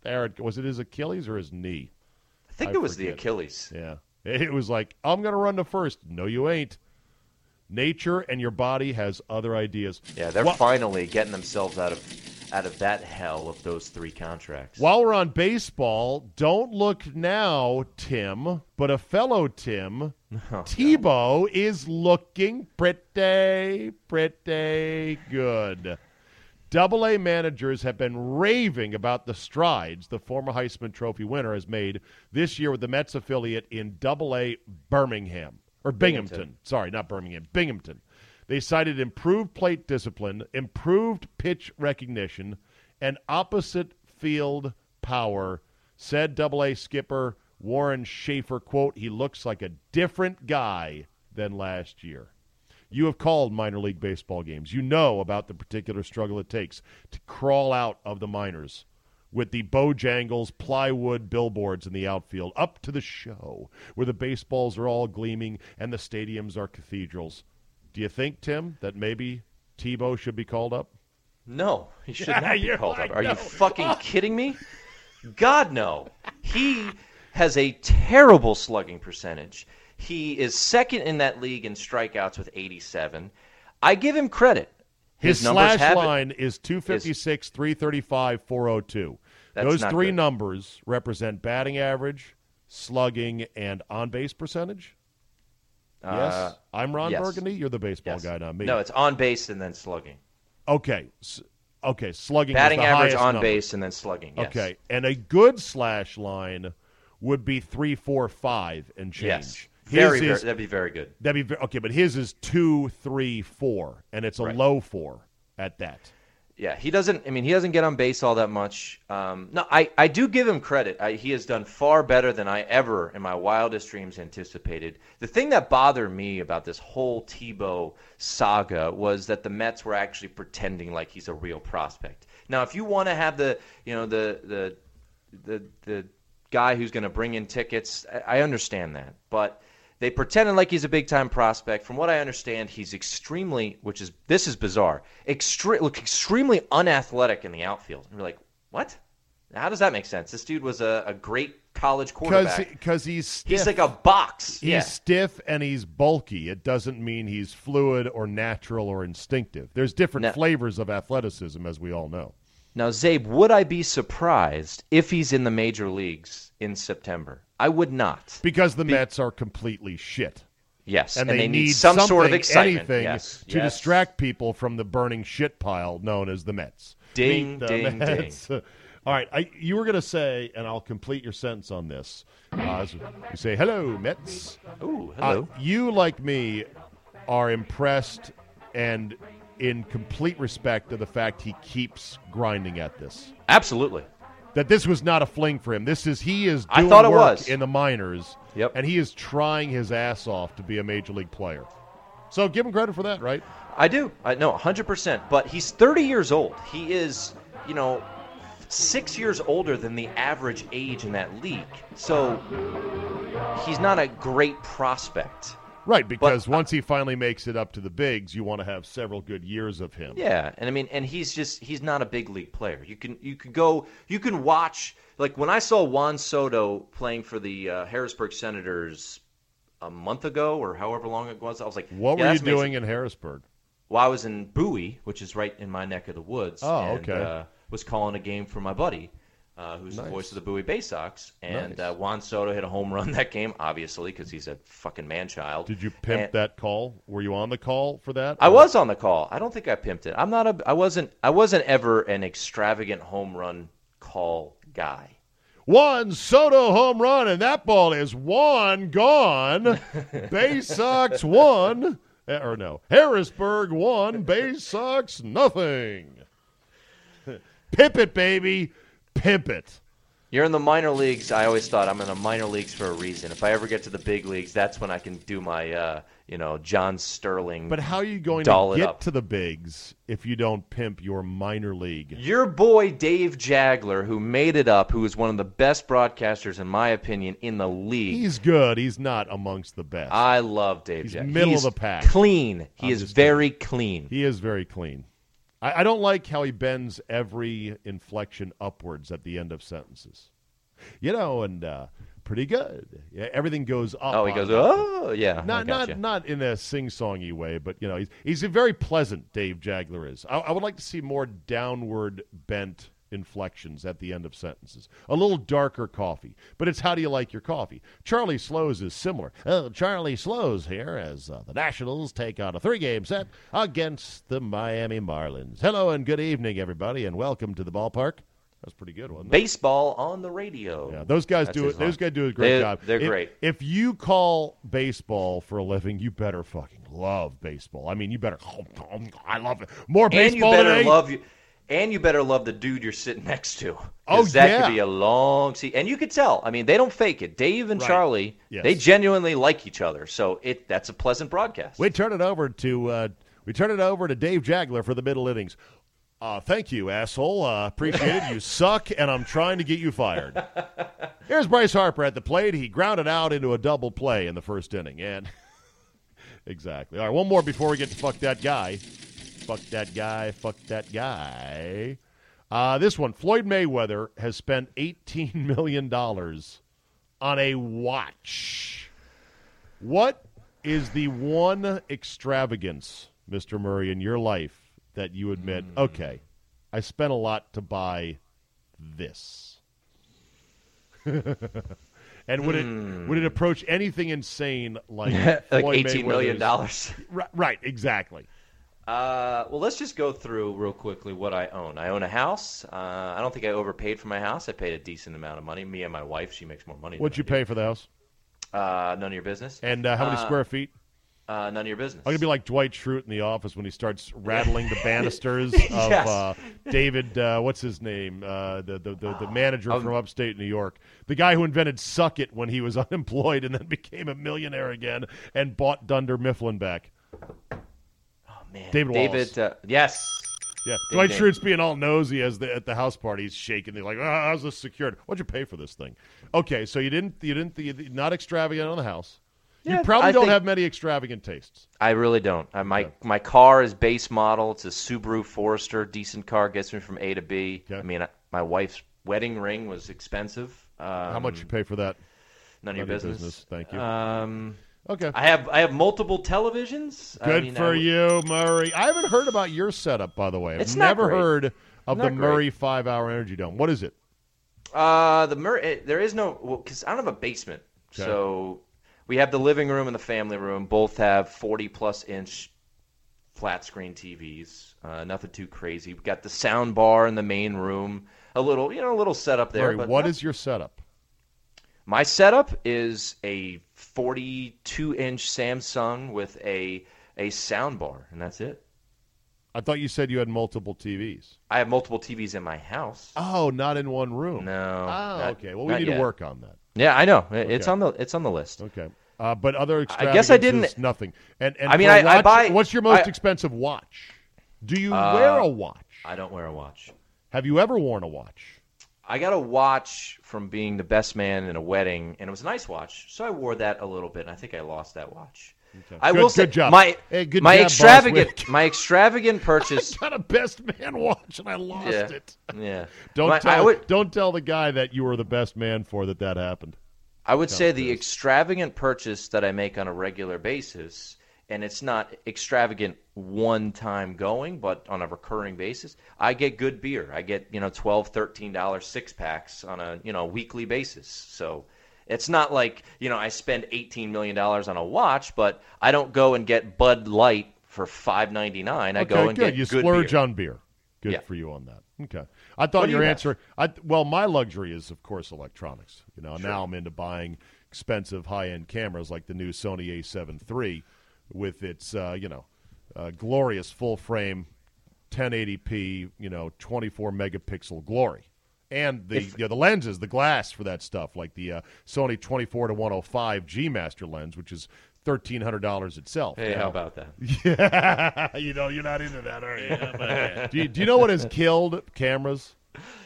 There it was. It his Achilles or his knee? I think I it was the. Achilles. Yeah, it was like I'm gonna run to first. No, you ain't. Nature and your body has other ideas. Yeah, they're Wha- finally getting themselves out of out of that hell of those three contracts. While we're on baseball, don't look now, Tim, but a fellow Tim, Oh, Tebow, is looking pretty, pretty good. Double A managers have been raving about the strides the former Heisman Trophy winner has made this year with the Mets affiliate in Double A Birmingham or Binghamton. Binghamton. Sorry, not Birmingham, Binghamton. They cited improved plate discipline, improved pitch recognition, and opposite field power. Said Double A skipper Warren Schaefer, "quote He looks like a different guy than last year." You have called minor league baseball games. You know about the particular struggle it takes to crawl out of the minors with the Bojangles plywood billboards in the outfield up to the show where the baseballs are all gleaming and the stadiums are cathedrals. Do you think, Tim, that maybe Tebow should be called up? No, he should Yeah, not be called like, up. Are no. you fucking kidding me? God no. He has a terrible slugging percentage. He is second in that league in strikeouts with 87. I give him credit. His, numbers slash line is 256, 335, 402. That's Those three good. numbers represent batting average, slugging, and on base percentage. Yes. Uh, I'm Ron yes. Burgundy. You're the baseball yes. guy, not me. No, it's on base and then slugging. okay. Okay. Slugging Batting average on number. base and then slugging. Yes. Okay. And a good slash line would be three, four, five, and change. Very, is, very, that'd be very good. that'd be okay, but his is two, three, four, and it's a Right. low four at that. Yeah, he doesn't. I mean, he doesn't get on base all that much. Um, no, I, I do give him credit. I, he has done far better than I ever, in my wildest dreams, anticipated. The thing that bothered me about this whole Tebow saga was that the Mets were actually pretending like he's a real prospect. Now, if you want to have the, you know, the the the the guy who's going to bring in tickets, I, I understand that, but they pretended like he's a big time prospect. From what I understand, he's extremely, which is this is bizarre, extre- look extremely unathletic in the outfield. And you're like, what? How does that make sense? This dude was a, a great college quarterback. Because he's stiff. he's like a box. He's yeah. stiff and he's bulky. It doesn't mean he's fluid or natural or instinctive. There's different No. flavors of athleticism, as we all know. Now, Czabe, would I be surprised if he's in the major leagues in September? I would not. Because the Mets are completely shit. Yes, And, and, they, need, some sort of excitement. anything yes, to yes. distract people from the burning shit pile known as the Mets. Ding, the ding, Mets. All right, I, you were going to say, and I'll complete your sentence on this. Uh, you say, hello, Mets. Ooh, Uh, hello. you, like me, are impressed and in complete respect of the fact he keeps grinding at this. Absolutely. That this was not a fling for him. This is he is I doing thought it work was. in the minors. Yep. And he is trying his ass off to be a major league player. So give him credit for that, right? I do. I know 100%. But he's 30 years old. He is, you know, six years older than the average age in that league. So he's not a great prospect. Right, because uh, once he finally makes it up to the bigs, you want to have several good years of him. Yeah, and I mean, and he's just he's not a big league player. You can you can go you can watch like when I saw Juan Soto playing for the uh, Harrisburg Senators a month ago or however long it was, I was like, What yeah, were you amazing. doing in Harrisburg? Well, I was in Bowie, which is right in my neck of the woods. Oh, and, okay. Uh, was calling a game for my buddy, uh, who's Nice. the voice of the Bowie Bay Sox, and Nice. uh, Juan Soto hit a home run that game, obviously because he's a fucking man child. Did you pimp And- that call? Were you on the call for that? I was on the call. I don't think I pimped it. I'm not a. I wasn't. I wasn't ever an extravagant home run call guy. Juan Soto home run, and that ball is one gone. Bay Sox one, Eh, or no, Harrisburg one. Bay Sox nothing. Pimp it, baby, pimp it. You're in the minor leagues. I always thought I'm in the minor leagues for a reason. If I ever get to the big leagues, that's when I can do my, uh, you know, John Sterling. But how are you going to get to the bigs if you don't pimp your minor league? Your boy Dave Jageler, who made it up, who is one of the best broadcasters, in my opinion, in the league. He's good. He's not amongst the best. I love Dave He's Jageler. middle of the pack. Clean. He I'm is very clean. He is very clean. I, I don't like how he bends every inflection upwards at the end of sentences. You know, and uh, pretty good. Yeah, everything goes up. Oh, he goes, oh, yeah. Not gotcha. not not in a sing songy way, but you know, he's he's a very pleasant. Dave Jageler is. I, I would like to see more downward bent inflections at the end of sentences. A little darker coffee, but it's how do you like your coffee? Charlie Slowes is similar. Uh, Charlie Slowes here as uh, the Nationals take on a three-game set against the Miami Marlins. Hello and good evening, everybody, and welcome to the ballpark. That's pretty good, wasn't it? Baseball on the radio. Yeah, those guys That's do it. Those guys do a great They're- job. they're If- great. If you call baseball for a living, you better fucking love baseball. I mean, you better. I love it. More and you baseball better today. love you. And you better love the dude you're sitting next to. Oh, that yeah. could be a long see. And you could tell. I mean, they don't fake it. Dave and Right. Charlie, Yes. they genuinely like each other. So it that's a pleasant broadcast. we turn it over to uh, we turn it over to Dave Jageler for the middle innings. Uh, thank you, asshole. Uh, appreciate it. You suck, and I'm trying to get you fired. Here's Bryce Harper at the plate. He grounded out into a double play in the first inning, and exactly. All right, one more before we get to fuck that guy. Fuck that guy. Fuck that guy. Uh, this one, Floyd Mayweather has spent $18 million on a watch. What is the one extravagance, Mr. Murray, in your life that you admit, okay, I spent a lot to buy this? and would it would it approach anything insane like like Floyd eighteen million Mayweather's- dollars. Right, right, exactly. Uh, well, let's just go through real quickly what I own. I own a house. Uh, I don't think I overpaid for my house. I paid a decent amount of money. Me and my wife, she makes more money. What'd you pay for the house? Uh, none of your business. And uh, how many Uh, square feet? Uh, none of your business. I'm gonna be like Dwight Schrute in the office when he starts rattling the banisters of Yes. uh, David. Uh, what's his name? Uh, the the the, the manager Um, from upstate New York, the guy who invented Suck It when he was unemployed and then became a millionaire again and bought Dunder Mifflin back. Man, David Wallace. David. Uh, yes. Yeah, Ding, Dwight ding. Schrute's being all nosy as the at the house party. He's shaking. They're like, oh, "How's this secured? What'd you pay for this thing?" Okay, so you didn't you didn't you, not extravagant on the house. Yeah, you probably I don't have many extravagant tastes. I really don't. Uh, my my car is base model. It's a Subaru Forester, decent car, gets me from A to B. I Okay. mean, I, my wife's wedding ring was expensive. Um, How much you pay for that? None of your None of your business. business. Thank you. Um, Okay. I have I have multiple televisions. I Good mean, for I- you, Murray. I haven't heard about your setup, by the way. I've It's never heard of Not the great. Murray Five Hour Energy Dome. What is it? Uh, the Mur- it, there is no because I don't have a basement, Okay. so we have the living room and the family room. Both have forty plus inch flat screen TVs. Uh, nothing too crazy. We've got the sound bar in the main room. A little, you know, a little setup there. Murray, but what not- is your setup? My setup? Is a forty-two inch Samsung with a a sound bar, and that's it. I thought you said you had multiple TVs. I have multiple TVs in my house. Oh, not in one room. No. Oh, not- okay. Well, we need yet. to work on that. Yeah, I know. It's Okay. on the it's on the list. Okay. Uh, but other I guess I didn't- nothing. And, and I mean, I, a I- I watch, buy- What's your most I- expensive watch? Do you Uh, wear a watch? I don't wear a watch. Have you ever worn a watch? I got a watch from being the best man in a wedding, and it was a nice watch. So I wore that a little bit, and I think I lost that watch. I Good- will say good job. my Hey, good my job, extravagant my extravagant purchase. Got a best man watch and I lost yeah, it. yeah. Don't My- tell would don't tell the guy that you were the best man for that that happened. I would say the extravagant purchase that I make on a regular basis, and it's not extravagant one time going, but on a recurring basis, I get good beer. I get, you know, 12 $13 six packs on a, you know, weekly basis. So it's not like, you know, I spend $18 million on a watch, but I don't go and get Bud Light for five ninety nine. I Okay, go and good. get you good splurge beer. on beer. Good Yeah. for you on that. Okay. I thought your you answer. I, well, my luxury is, of course, electronics. You know, now I'm into buying expensive high-end cameras like the new Sony A7 III with its, uh, you know, uh, glorious full-frame 1080p, you know, 24 megapixel glory. And the you know, the lenses, the glass for that stuff, like the uh, Sony 24 to 105 G Master lens, which is thirteen hundred dollars itself. Hey, Now- how about that? yeah, you know, you're not into that, are you? do you? Do you know what has killed cameras?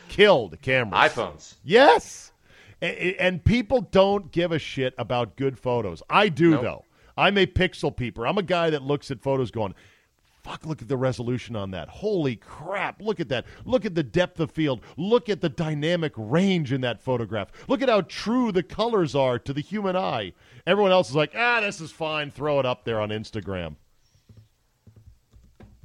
Killed cameras. iPhones. Yes, and, and people don't give a shit about good photos. I do Nope. though. I'm a pixel peeper. I'm a guy that looks at photos going. Fuck, look at the resolution on that. Holy crap, look at that. Look at the depth of field. Look at the dynamic range in that photograph. Look at how true the colors are to the human eye. Everyone else is like, ah, this is fine. Throw it up there on Instagram.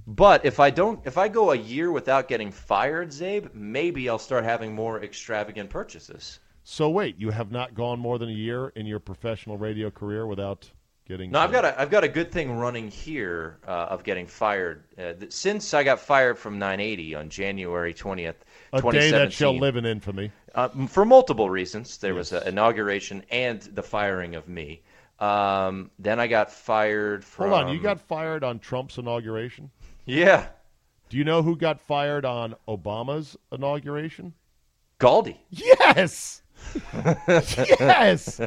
But if I don't, if I go a year without getting fired, Czabe, maybe I'll start having more extravagant purchases. So wait, you have not gone more than a year in your professional radio career without getting. No, I've got a, I've got a good thing running here uh, of getting fired. Uh, since I got fired from 980 on January 20th, a day that shall live in infamy. uh, for multiple reasons. There was an inauguration and the firing of me. Um, then I got fired from. Hold on, you got fired on Trump's inauguration. yeah, Do you know who got fired on Obama's inauguration? Galdi. Yes. yes.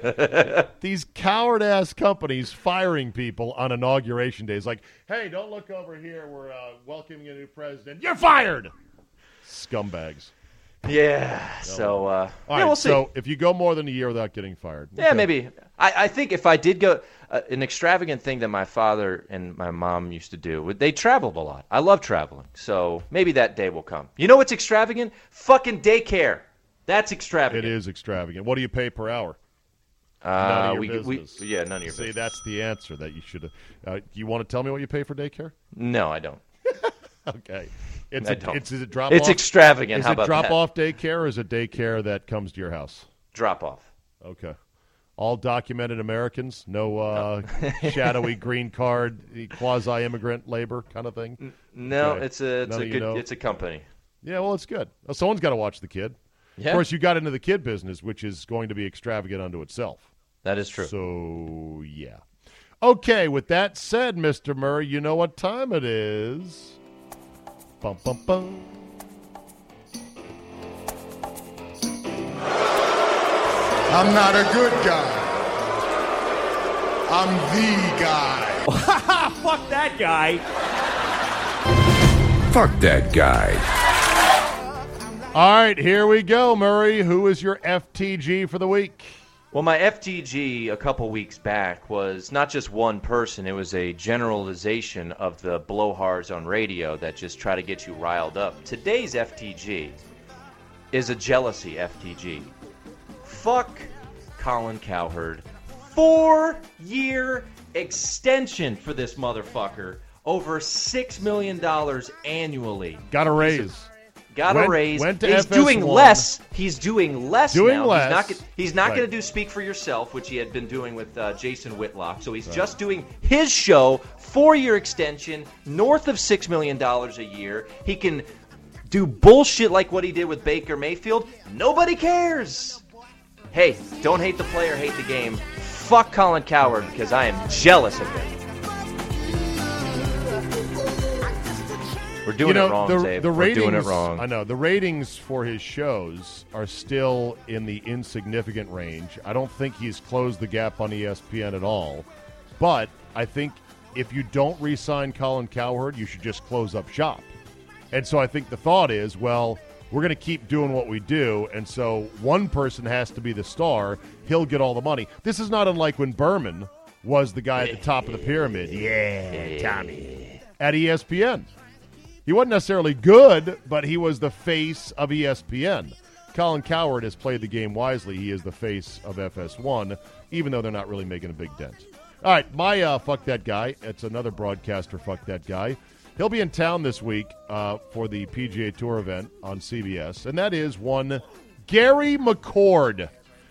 These coward ass companies firing people on inauguration days. Like, hey, don't look over here. We're uh, welcoming a new president. You're fired. Scumbags. Yeah. So uh, All yeah, right, we'll see. so if you go more than a year without getting fired, Yeah, okay. maybe. I, I think if I did go, uh, an extravagant thing that my father and my mom used to do, they traveled a lot. I love traveling, so maybe that day will come. You know what's extravagant? Fucking daycare. That's extravagant. is extravagant. What do you pay per hour? Uh, None of your we, we, yeah, none of your See, business. that's the answer that you should have. Uh, you want to tell me what you pay for daycare? No, I don't. Okay. It's I a, don't. it's is it drop It's off? extravagant. Is How it about drop that? off daycare or is it daycare that comes to your house? Drop off. Okay. All documented Americans, no uh, shadowy green card, quasi immigrant labor kind of thing. No, Okay. it's a it's None a good know? it's a company. Yeah, well, it's good. Someone's got to watch the kid. Yeah, Of course, you got into the kid business, which is going to be extravagant unto itself. that is true. So yeah. Okay, with that said, Mr. Murray, you know what time it is. Bum, bum, bum. I'm not a good guy. I'm the guy. Fuck that guy. Fuck that guy. All right, here we go, Murray. Who is your FTG for the week? Well, my FTG a couple weeks back was not just one person, it was a generalization of the blowhards on radio that just try to get you riled up. Today's FTG is a jealousy FTG. Fuck Colin Cowherd. Four year extension for this motherfucker. Over $6 million annually. Got a raise. Got Went- a raise. went to he's FS1. doing less. He's doing less Doing now. less. He's not, he's not Right. going to do Speak for Yourself, which he had been doing with uh, Jason Whitlock. So he's just doing his show, four year extension, north of $6 million a year. He can do bullshit like what he did with Baker Mayfield. Nobody cares. Hey, don't hate the player, hate the game. Fuck Colin Cowherd because I am jealous of him. We're doing you know, it wrong, the, Dave. the We're ratings, doing it wrong. I know the ratings for his shows are still in the insignificant range. I don't think he's closed the gap on ESPN at all. But I think if you don't re-sign Colin Cowherd, you should just close up shop. And so I think the thought is, well, we're going to keep doing what we do, and so one person has to be the star. He'll get all the money. This is not unlike when Berman was the guy at the top of the pyramid. Yeah, Tommy at ESPN. He wasn't necessarily good, but he was the face of ESPN. Colin Cowherd has played the game wisely. He is the face of FS1, even though they're not really making a big dent. All right, my uh, fuck that guy. It's another broadcaster. Fuck that guy. He'll be in town this week uh, for the PGA Tour event on CBS, and that is one Gary McCord.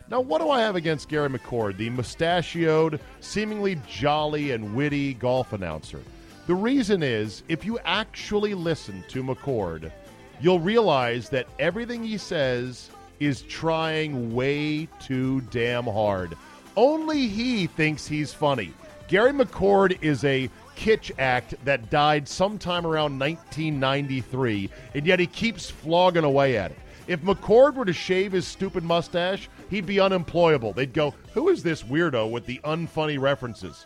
Now, what do I have against Gary McCord, the mustachioed, seemingly jolly and witty golf announcer? The reason is, if you actually listen to McCord, you'll realize that everything he says is trying way too damn hard. Only he thinks he's funny. Gary McCord is a kitsch act that died sometime around 1993, and yet he keeps flogging away at it. If McCord were to shave his stupid mustache, he'd be unemployable. They'd go, Who is this weirdo with the unfunny references?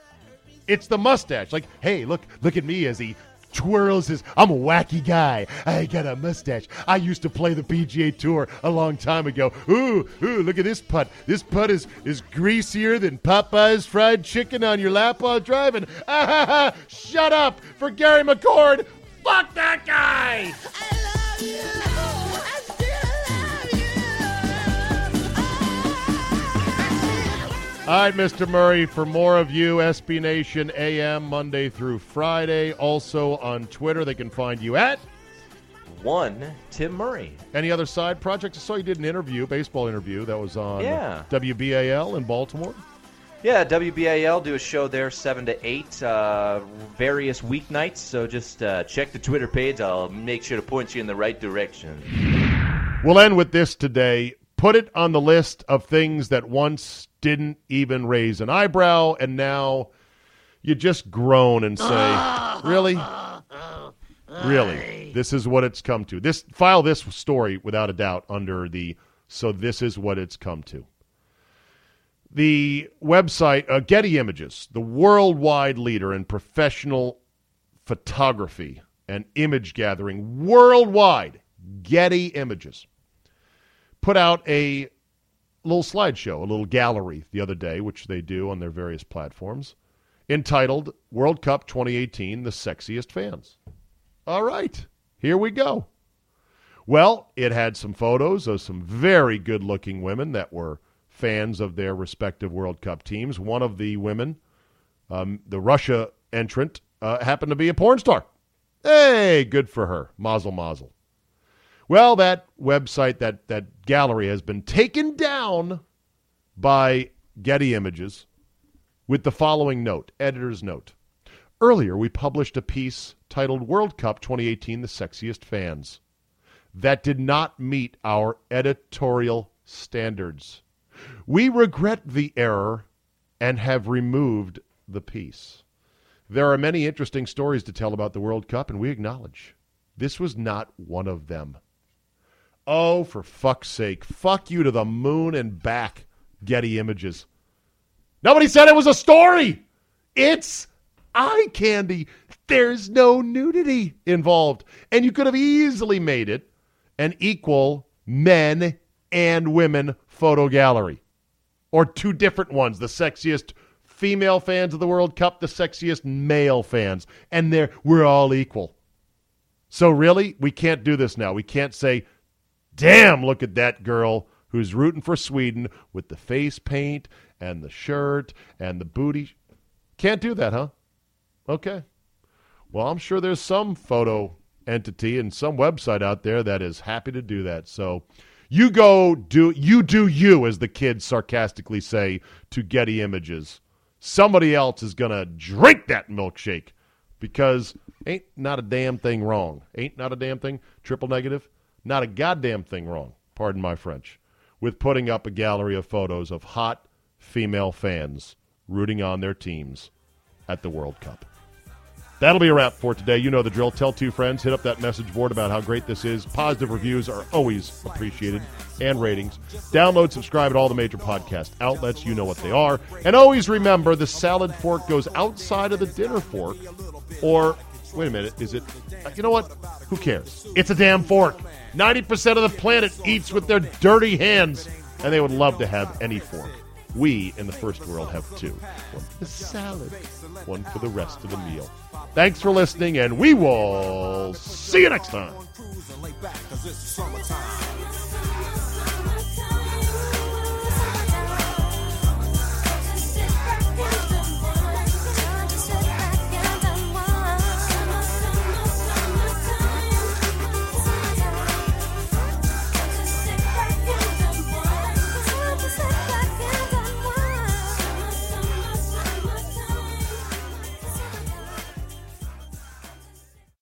It's the mustache. Like, hey, look, look at me as he twirls his. I'm a wacky guy. I got a mustache. I used to play the PGA Tour a long time ago. Ooh, ooh, look at this putt. This putt is is greasier than Popeye's fried chicken on your lap while driving. Ah. Shut up for Gary McCord. Fuck that guy. All right, Mr. Murray, for more of you, SB Nation AM, Monday through Friday. Also on Twitter, they can find you at One, Tim Murray. any other side projects. I saw you did an interview, baseball interview, that was on Yeah. WBAL in Baltimore. Yeah, WBAL do a show there seven to eight, uh, various weeknights. So just uh, check the Twitter page. I'll make sure to point you in the right direction. We'll end with this today. Put it on the list of things that once didn't even raise an eyebrow, and now you just groan and say, "Really, really, this is what it's come to." This file this story without a doubt under the "so this is what it's come to." The website uh, Getty Images, the worldwide leader in professional photography and image gathering worldwide, Getty Images put out a little slideshow, a little gallery the other day, which they do on their various platforms, entitled World Cup 2018 The Sexiest Fans. All right, here we go. Well, it had some photos of some very good looking women that were fans of their respective World Cup teams. One of the women, um, the Russia entrant, uh, happened to be a porn star. Hey, good for her. Mazel, mazel. Well, that website, that, that gallery has been taken down by Getty Images with the following note editor's note. Earlier, we published a piece titled World Cup 2018 The Sexiest Fans that did not meet our editorial standards. We regret the error and have removed the piece. There are many interesting stories to tell about the World Cup, and we acknowledge this was not one of them. Oh, for fuck's sake. Fuck you to the moon and back, Getty Images. Nobody said it was a story. It's eye candy. There's no nudity involved. And you could have easily made it an equal men and women photo gallery. Or two different ones, the sexiest female fans of the World Cup, the sexiest male fans. And they we're all equal. So really, we can't do this now. We can't say, damn, look at that girl who's rooting for Sweden with the face paint and the shirt and the booty. Can't do that, huh? Okay. Well, I'm sure there's some photo entity and some website out there that is happy to do that. So you go do you do you, as the kids sarcastically say to Getty Images. Somebody else is gonna drink that milkshake because ain't not a damn thing wrong. Ain't not a damn thing. Triple negative. Not a goddamn thing wrong. Pardon my French. With putting up a gallery of photos of hot female fans rooting on their teams at the World Cup. That'll be a wrap for today. You know the drill. Tell two friends. Hit up that message board about how great this is. Positive reviews are always appreciated and ratings. Download, subscribe at all the major podcast outlets. You know what they are. And always remember the salad fork goes outside of the dinner fork. Or, wait a minute, is it? You know what? Who cares? It's a damn fork. 90% of the planet eats with their dirty hands, and they would love to have any fork. We in the first world have two one for the salad, one for the rest of the meal. Thanks for listening, and we will see you next time.